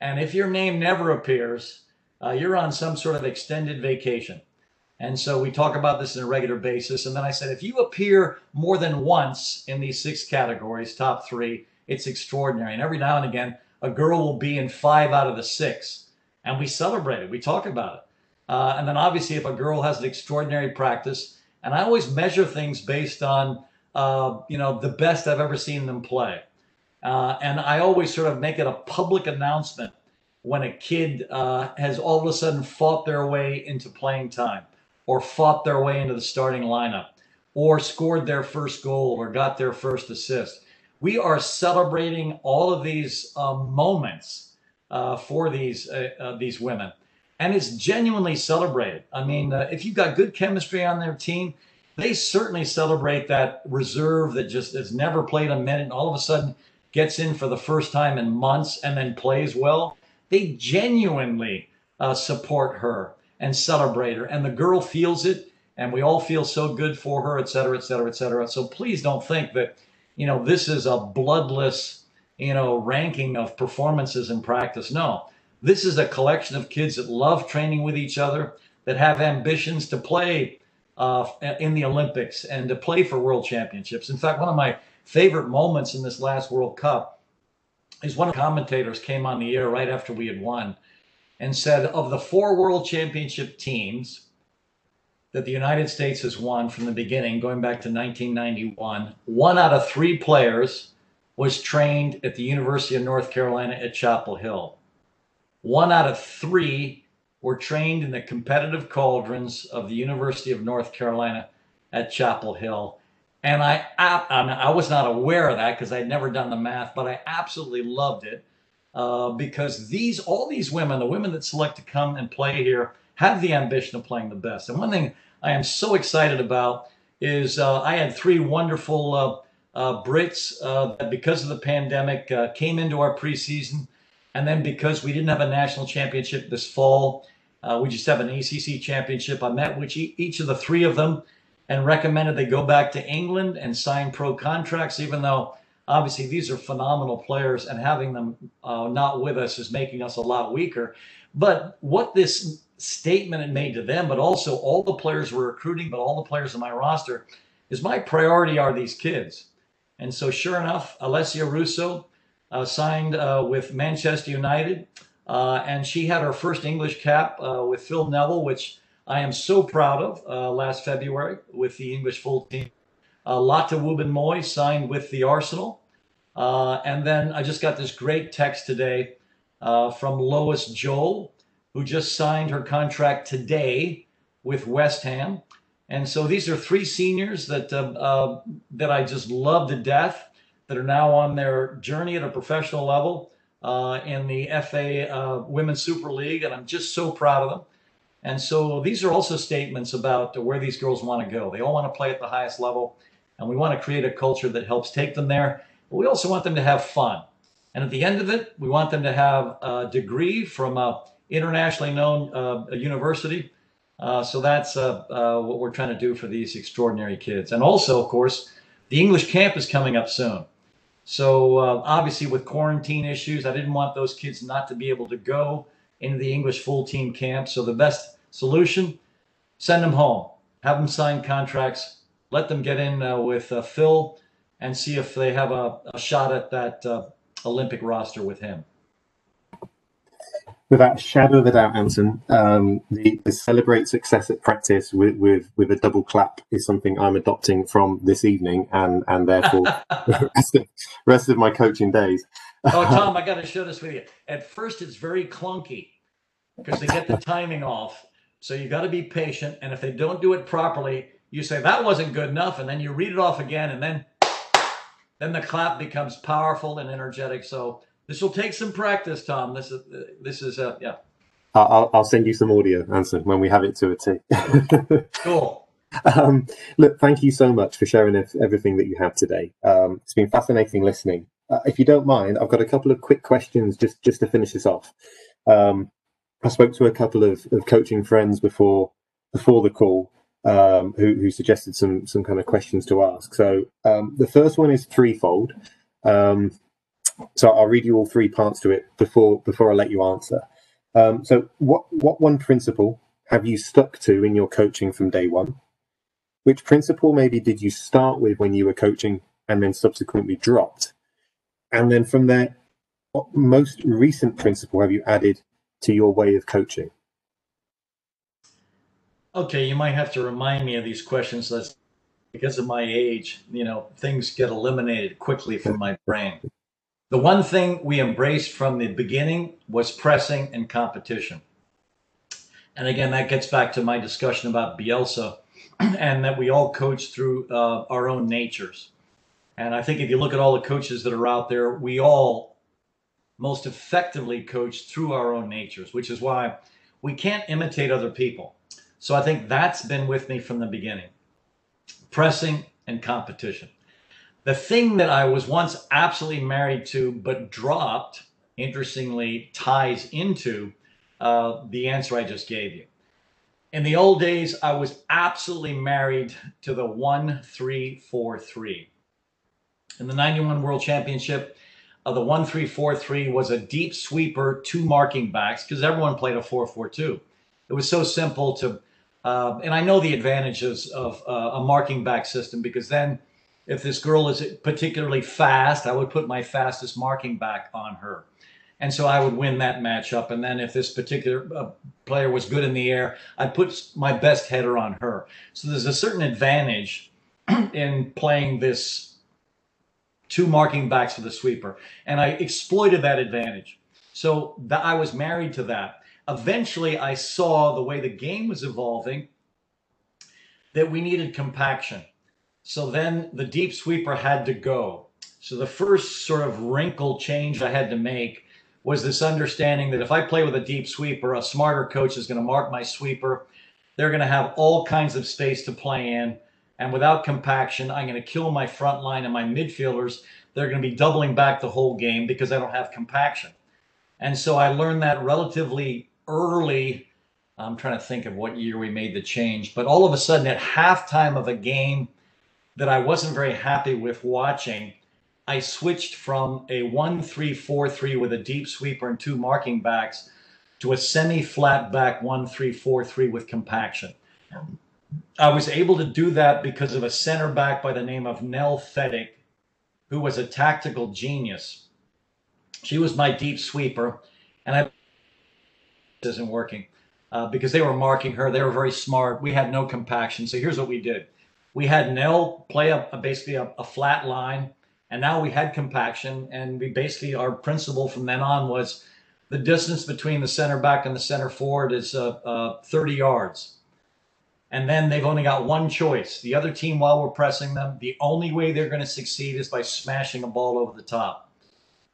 And if your name never appears, uh, you're on some sort of extended vacation. And so we talk about this on a regular basis. And then I said, if you appear more than once in these six categories, top three, it's extraordinary. And every now and again, a girl will be in five out of the six. And we celebrate it, we talk about it. Uh, and then obviously, if a girl has an extraordinary practice, and I always measure things based on, uh, you know, the best I've ever seen them play. Uh, and I always sort of make it a public announcement when a kid uh, has all of a sudden fought their way into playing time or fought their way into the starting lineup or scored their first goal or got their first assist. We are celebrating all of these uh, moments uh, for these uh, uh, these women, and it's genuinely celebrated. I mean, uh, if you've got good chemistry on their team, they certainly celebrate that reserve that just has never played a minute and all of a sudden gets in for the first time in months and then plays well they genuinely uh, support her and celebrate her. And the girl feels it, and we all feel so good for her, et cetera, et cetera, et cetera. So please don't think that, you know, this is a bloodless, you know, ranking of performances in practice. No, this is a collection of kids that love training with each other, that have ambitions to play uh, in the Olympics and to play for world championships. In fact, one of my favorite moments in this last World Cup is one of the commentators came on the air right after we had won and said of the four world championship teams that the United States has won from the beginning, going back to 1991, one out of three players was trained at the University of North Carolina at Chapel Hill. One out of three were trained in the competitive cauldrons of the University of North Carolina at Chapel Hill. And I, I, I was not aware of that because I'd never done the math, but I absolutely loved it uh, because these, all these women, the women that select to come and play here, have the ambition of playing the best. And one thing I am so excited about is uh, I had three wonderful uh, uh Brits uh, that, because of the pandemic, uh, came into our preseason. And then because we didn't have a national championship this fall, we just have an ACC championship. I met with each of the three of them and recommended they go back to England and sign pro contracts, even though obviously these are phenomenal players and having them uh, not with us is making us a lot weaker. But what this statement had made to them, but also all the players we're recruiting, but all the players in my roster, is my priority are these kids. And so, sure enough, Alessia Russo uh, signed uh, with Manchester United, uh, and she had her first English cap uh, with Phil Neville, which I am so proud of uh, last February with the English full team. Uh, Lotte Wubben-Moy signed with the Arsenal. Uh, and then I just got this great text today uh, from Lois Joel, who just signed her contract today with West Ham. And so these are three seniors that uh, uh, that I just love to death that are now on their journey at a professional level uh, in the FA uh, Women's Super League, and I'm just so proud of them. And so these are also statements about where these girls want to go. They all want to play at the highest level, and we want to create a culture that helps take them there. But we also want them to have fun. And at the end of it, we want them to have a degree from a internationally known uh, university. Uh, so that's uh, uh, what we're trying to do for these extraordinary kids. And also, of course, the English camp is coming up soon. So uh, obviously, with quarantine issues, I didn't want those kids not to be able to go into the English full team camp. So the best solution, send them home, have them sign contracts, let them get in uh, with uh, Phil and see if they have a, a shot at that uh, Olympic roster with him. Without a shadow of a doubt, Anson, um, the, the, celebrate success at practice with, with, with a double clap is something I'm adopting from this evening and, and therefore the rest of, rest of my coaching days. oh, Tom, I got to share this with you. At first, it's very clunky because they get the timing off. So you've got to be patient. And if they don't do it properly, you say that wasn't good enough, and then you read it off again, and then then the clap becomes powerful and energetic. So this will take some practice, Tom. This is this is uh, yeah. I'll, I'll send you some audio, Anson, when we have it to a T. cool. Um, look, thank you so much for sharing everything that you have today. Um, it's been fascinating listening. Uh, if you don't mind, I've got a couple of quick questions just just to finish this off. Um, I spoke to a couple of, of coaching friends before before the call, um, who, who, suggested some some kind of questions to ask. So um, the first one is threefold. Um, so I'll read you all three parts to it before before I let you answer. Um, so what what one principle have you stuck to in your coaching from day one? Which principle maybe did you start with when you were coaching and then subsequently dropped? And then from there, what most recent principle have you added to your way of coaching? Okay, you might have to remind me of these questions. That's because of my age, you know, things get eliminated quickly from my brain. The one thing we embraced from the beginning was pressing and competition. And again, that gets back to my discussion about Bielsa and that we all coach through uh, our own natures. And I think if you look at all the coaches that are out there, we all most effectively coached through our own natures, which is why we can't imitate other people. So I think that's been with me from the beginning pressing and competition. The thing that I was once absolutely married to but dropped, interestingly, ties into uh, the answer I just gave you. In the old days, I was absolutely married to the 1 3 4 3. In the 91 World Championship, uh, the 1 3 4 3 was a deep sweeper, two marking backs, because everyone played a 4 4 2. It was so simple to uh, and I know the advantages of uh, a marking back system because then if this girl is particularly fast, I would put my fastest marking back on her. And so I would win that matchup. And then if this particular uh, player was good in the air, I'd put my best header on her. So there's a certain advantage in playing this two marking backs for the sweeper. And I exploited that advantage. So that I was married to that eventually I saw the way the game was evolving that we needed compaction. So then the deep sweeper had to go. So the first sort of wrinkle change I had to make was this understanding that if I play with a deep sweeper, a smarter coach is going to mark my sweeper. They're going to have all kinds of space to play in. And without compaction, I'm going to kill my front line and my midfielders. They're going to be doubling back the whole game because I don't have compaction. And so I learned that relatively early. I'm trying to think of what year we made the change, but all of a sudden at halftime of a game that I wasn't very happy with watching, I switched from a 1 3 4 3 with a deep sweeper and two marking backs to a semi flat back 1 3 4 3 with compaction. I was able to do that because of a center back by the name of Nell Fettig, who was a tactical genius. She was my deep sweeper, and I isn't working uh, because they were marking her. They were very smart. We had no compaction. So here's what we did. We had Nell play a, a basically a, a, flat line, and now we had compaction. And we basically, our principle from then on was the distance between the center back and the center forward is uh, uh, 30 yards. And then they've only got one choice. The other team, while we're pressing them, the only way they're going to succeed is by smashing a ball over the top.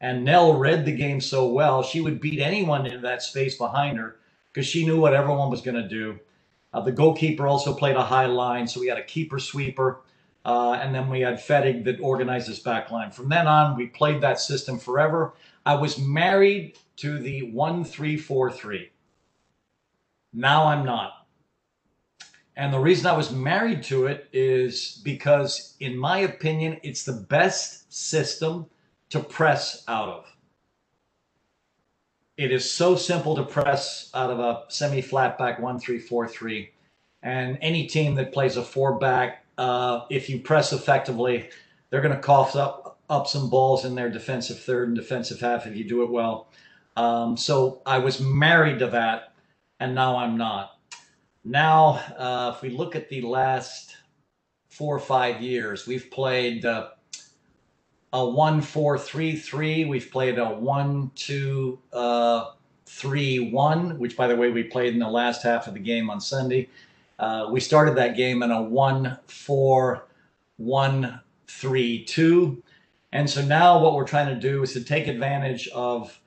And Nell read the game so well, she would beat anyone in that space behind her because she knew what everyone was going to do. Uh, the goalkeeper also played a high line, so we had a keeper sweeper, uh, and then we had Fettig that organized this back line. From then on, we played that system forever. I was married to the one three four three. Now I'm not. And the reason I was married to it is because, in my opinion, it's the best system to press out of. It is so simple to press out of a semi flat back 1 3 4 3. And any team that plays a four back, uh, if you press effectively, they're going to cough up up some balls in their defensive third and defensive half if you do it well. Um, so I was married to that, and now I'm not. Now, uh, if we look at the last four or five years, we've played uh, a one four three three. We've played a one two uh, three one, which by the way we played in the last half of the game on Sunday. Uh, we started that game in a one four one three two, and so now what we're trying to do is to take advantage of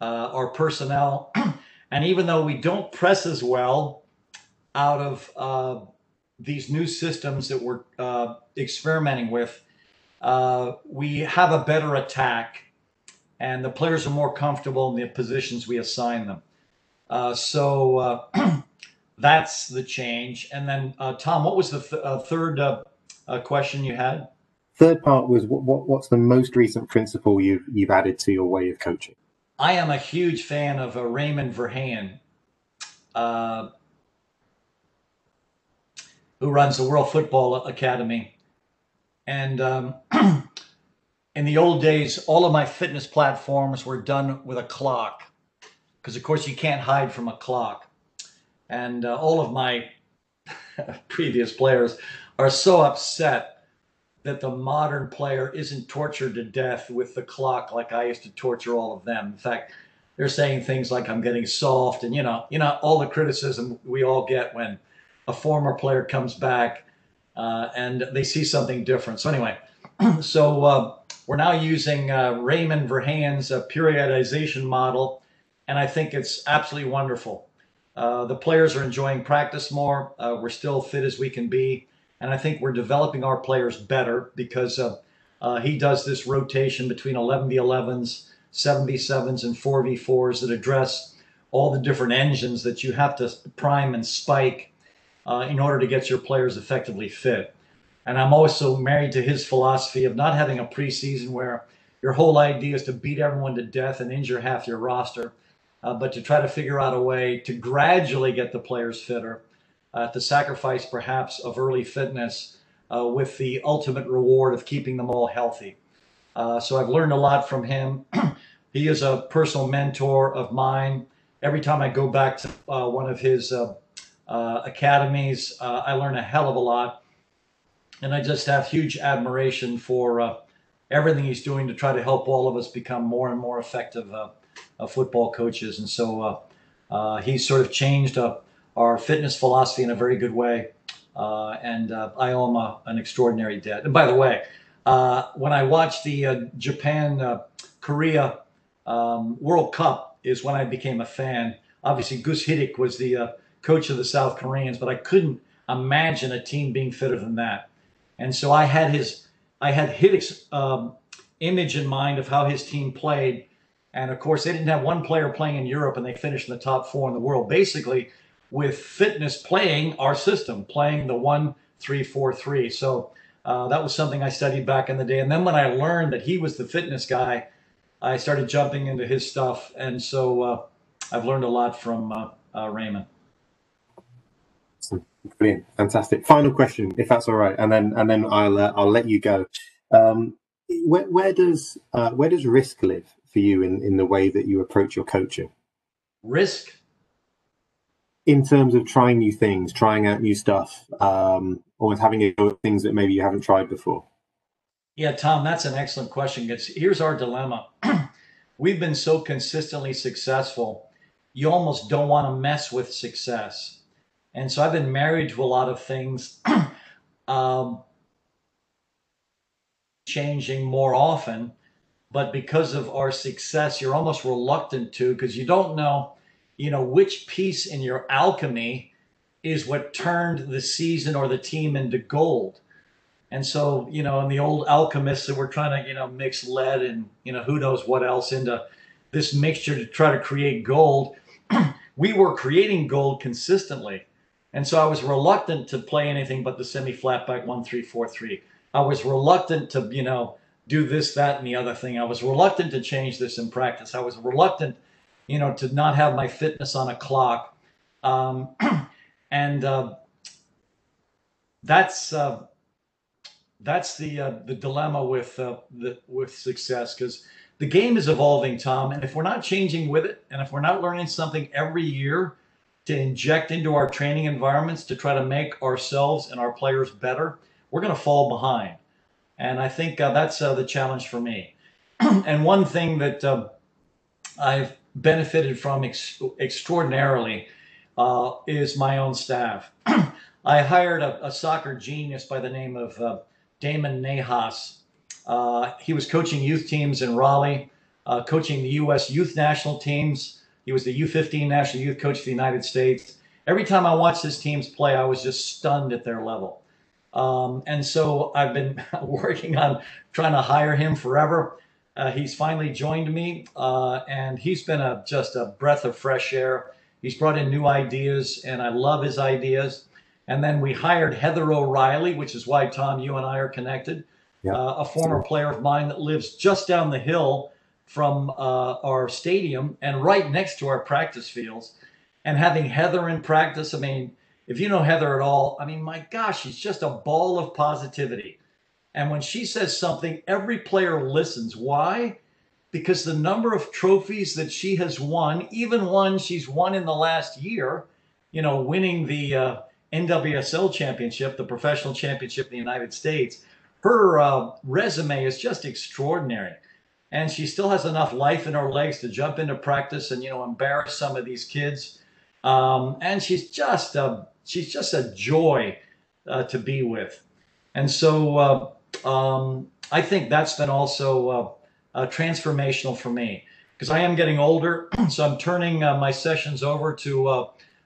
uh, our personnel, and even though we don't press as well out of uh, these new systems that we're uh, experimenting with, uh, we have a better attack, and the players are more comfortable in the positions we assign them. Uh, so uh, that's the change. And then, uh, Tom, what was the th- uh, third question you had? Third part was what, what, what's the most recent principle you've you've added to your way of coaching? I am a huge fan of Raymond Verheijen who runs the World Football Academy. And um, in the old days, all of my fitness platforms were done with a clock, because of course you can't hide from a clock. And uh, all of my previous players are so upset that the modern player isn't tortured to death with the clock like I used to torture all of them. In fact, they're saying things like I'm getting soft, and you know, you know, all the criticism we all get when a former player comes back uh, and they see something different. So anyway, so uh, we're now using uh, Raymond Verheijen's uh, periodization model, and I think it's absolutely wonderful. Uh, the players are enjoying practice more. Uh, we're still fit as we can be, and I think we're developing our players better because he does this rotation between 11v11s, 7v7s, and 4v4s that address all the different engines that you have to prime and spike uh, in order to get your players effectively fit. And I'm also married to his philosophy of not having a preseason where your whole idea is to beat everyone to death and injure half your roster, uh, but to try to figure out a way to gradually get the players fitter, uh, to sacrifice perhaps of early fitness uh, with the ultimate reward of keeping them all healthy. Uh, so I've learned a lot from him. he is a personal mentor of mine. Every time I go back to uh, one of his uh, academies. Uh, I learn a hell of a lot. And I just have huge admiration for uh, everything he's doing to try to help all of us become more and more effective football coaches. And so he's sort of changed our fitness philosophy in a very good way. Uh, and uh, I owe him an extraordinary debt. And by the way, uh, when I watched the Japan Korea um, World Cup, is when I became a fan. Obviously, Gus Hiddink was the coach of the South Koreans, but I couldn't imagine a team being fitter than that. And so I had his, I had his um, image in mind of how his team played. And of course, they didn't have one player playing in Europe, and they finished in the top four in the world, basically with fitness playing our system, playing the one three four three. So uh, that was something I studied back in the day. And then when I learned that he was the fitness guy, I started jumping into his stuff, and so uh, I've learned a lot from uh, uh Raymond. Brilliant, fantastic. Final question, if that's all right, and then and then I'll uh, I'll let you go. Um, where, where does uh, where does risk live for you in in the way that you approach your coaching? Risk in terms of trying new things, trying out new stuff, um, or having a go at things that maybe you haven't tried before. Yeah, Tom, that's an excellent question. It's, here's our dilemma. We've been so consistently successful, you almost don't want to mess with success. And so I've been married to a lot of things, um, changing more often. But because of our success, you're almost reluctant to because you don't know, you know, which piece in your alchemy is what turned the season or the team into gold. And so, you know, in the old alchemists that were trying to, you know, mix lead and, you know, who knows what else into this mixture to try to create gold, we were creating gold consistently. And so I was reluctant to play anything but the semi flat four three. I was reluctant to, you know, do this, that, and the other thing. I was reluctant to change this in practice. I was reluctant, you know, to not have my fitness on a clock. Um, and uh, that's uh, that's the uh, the dilemma with uh, the, with success because the game is evolving, Tom, and if we're not changing with it, and if we're not learning something every year to inject into our training environments to try to make ourselves and our players better, we're going to fall behind. And I think uh, that's uh, the challenge for me. and one thing that uh, I've benefited from ex- extraordinarily uh, is my own staff. I hired a, a, soccer genius by the name of uh, Damon Nahas. Uh, he was coaching youth teams in Raleigh, coaching the U.S. youth national teams he was the U15 national youth coach of the United States. Every time I watched his teams play, I was just stunned at their level. Um, and so I've been working on trying to hire him forever. Uh, he's finally joined me, uh, and he's been a, just a breath of fresh air. He's brought in new ideas, and I love his ideas. And then we hired Heather O'Reilly, which is why Tom, you and I are connected. Yep. Uh, a former player of mine that lives just down the hill from uh, our stadium and right next to our practice fields. And having Heather in practice, I mean, if you know Heather at all, I mean, my gosh, she's just a ball of positivity. And when she says something, every player listens. Why? Because the number of trophies that she has won, even one she's won in the last year, you know, winning the uh, NWSL championship, the professional championship in the United States, her uh, resume is just extraordinary and she still has enough life in her legs to jump into practice and you know embarrass some of these kids. Um, and she's just a she's just a joy uh, to be with, and so uh, um, I think that's been also uh, uh transformational for me. Because I am getting older, so I'm turning uh, my sessions over to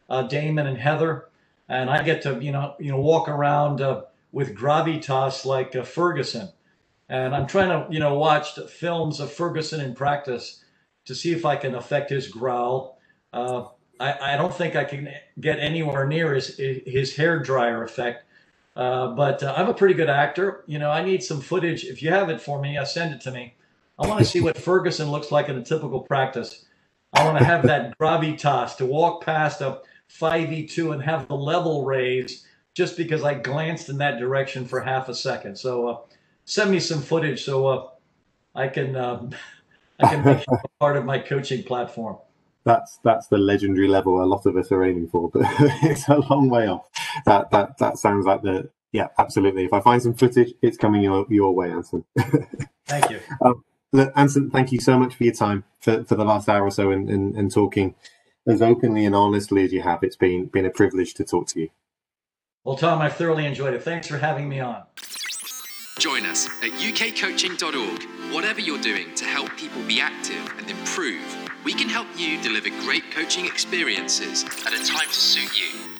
uh, Damon and Heather, and I get to you know you know walk around with gravitas like Ferguson and I'm trying to, you know, watch films of Ferguson in practice to see if I can affect his growl. Uh, I, I, don't think I can get anywhere near his his hair dryer effect. Uh, but uh, I'm a pretty good actor. You know, I need some footage. If you have it for me, uh, send it to me. I want to see what Ferguson looks like in a typical practice. I want to have that gravitas to walk past a 5v2 and have the level raised just because I glanced in that direction for half a second. So uh, send me some footage so uh, I can um, I can make part of my coaching platform. That's that's the legendary level a lot of us are aiming for, but it's a long way off. That that that sounds like the yeah, absolutely. If I find some footage, it's coming your your way, Anson. thank you. Um, Anson, thank you so much for your time for, for the last hour or so and, and, and talking as openly and honestly as you have. It's been been a privilege to talk to you. Well, Tom, I've thoroughly enjoyed it. Thanks for having me on. Join us at ukcoaching.org. Whatever you're doing to help people be active and improve, we can help you deliver great coaching experiences at a time to suit you.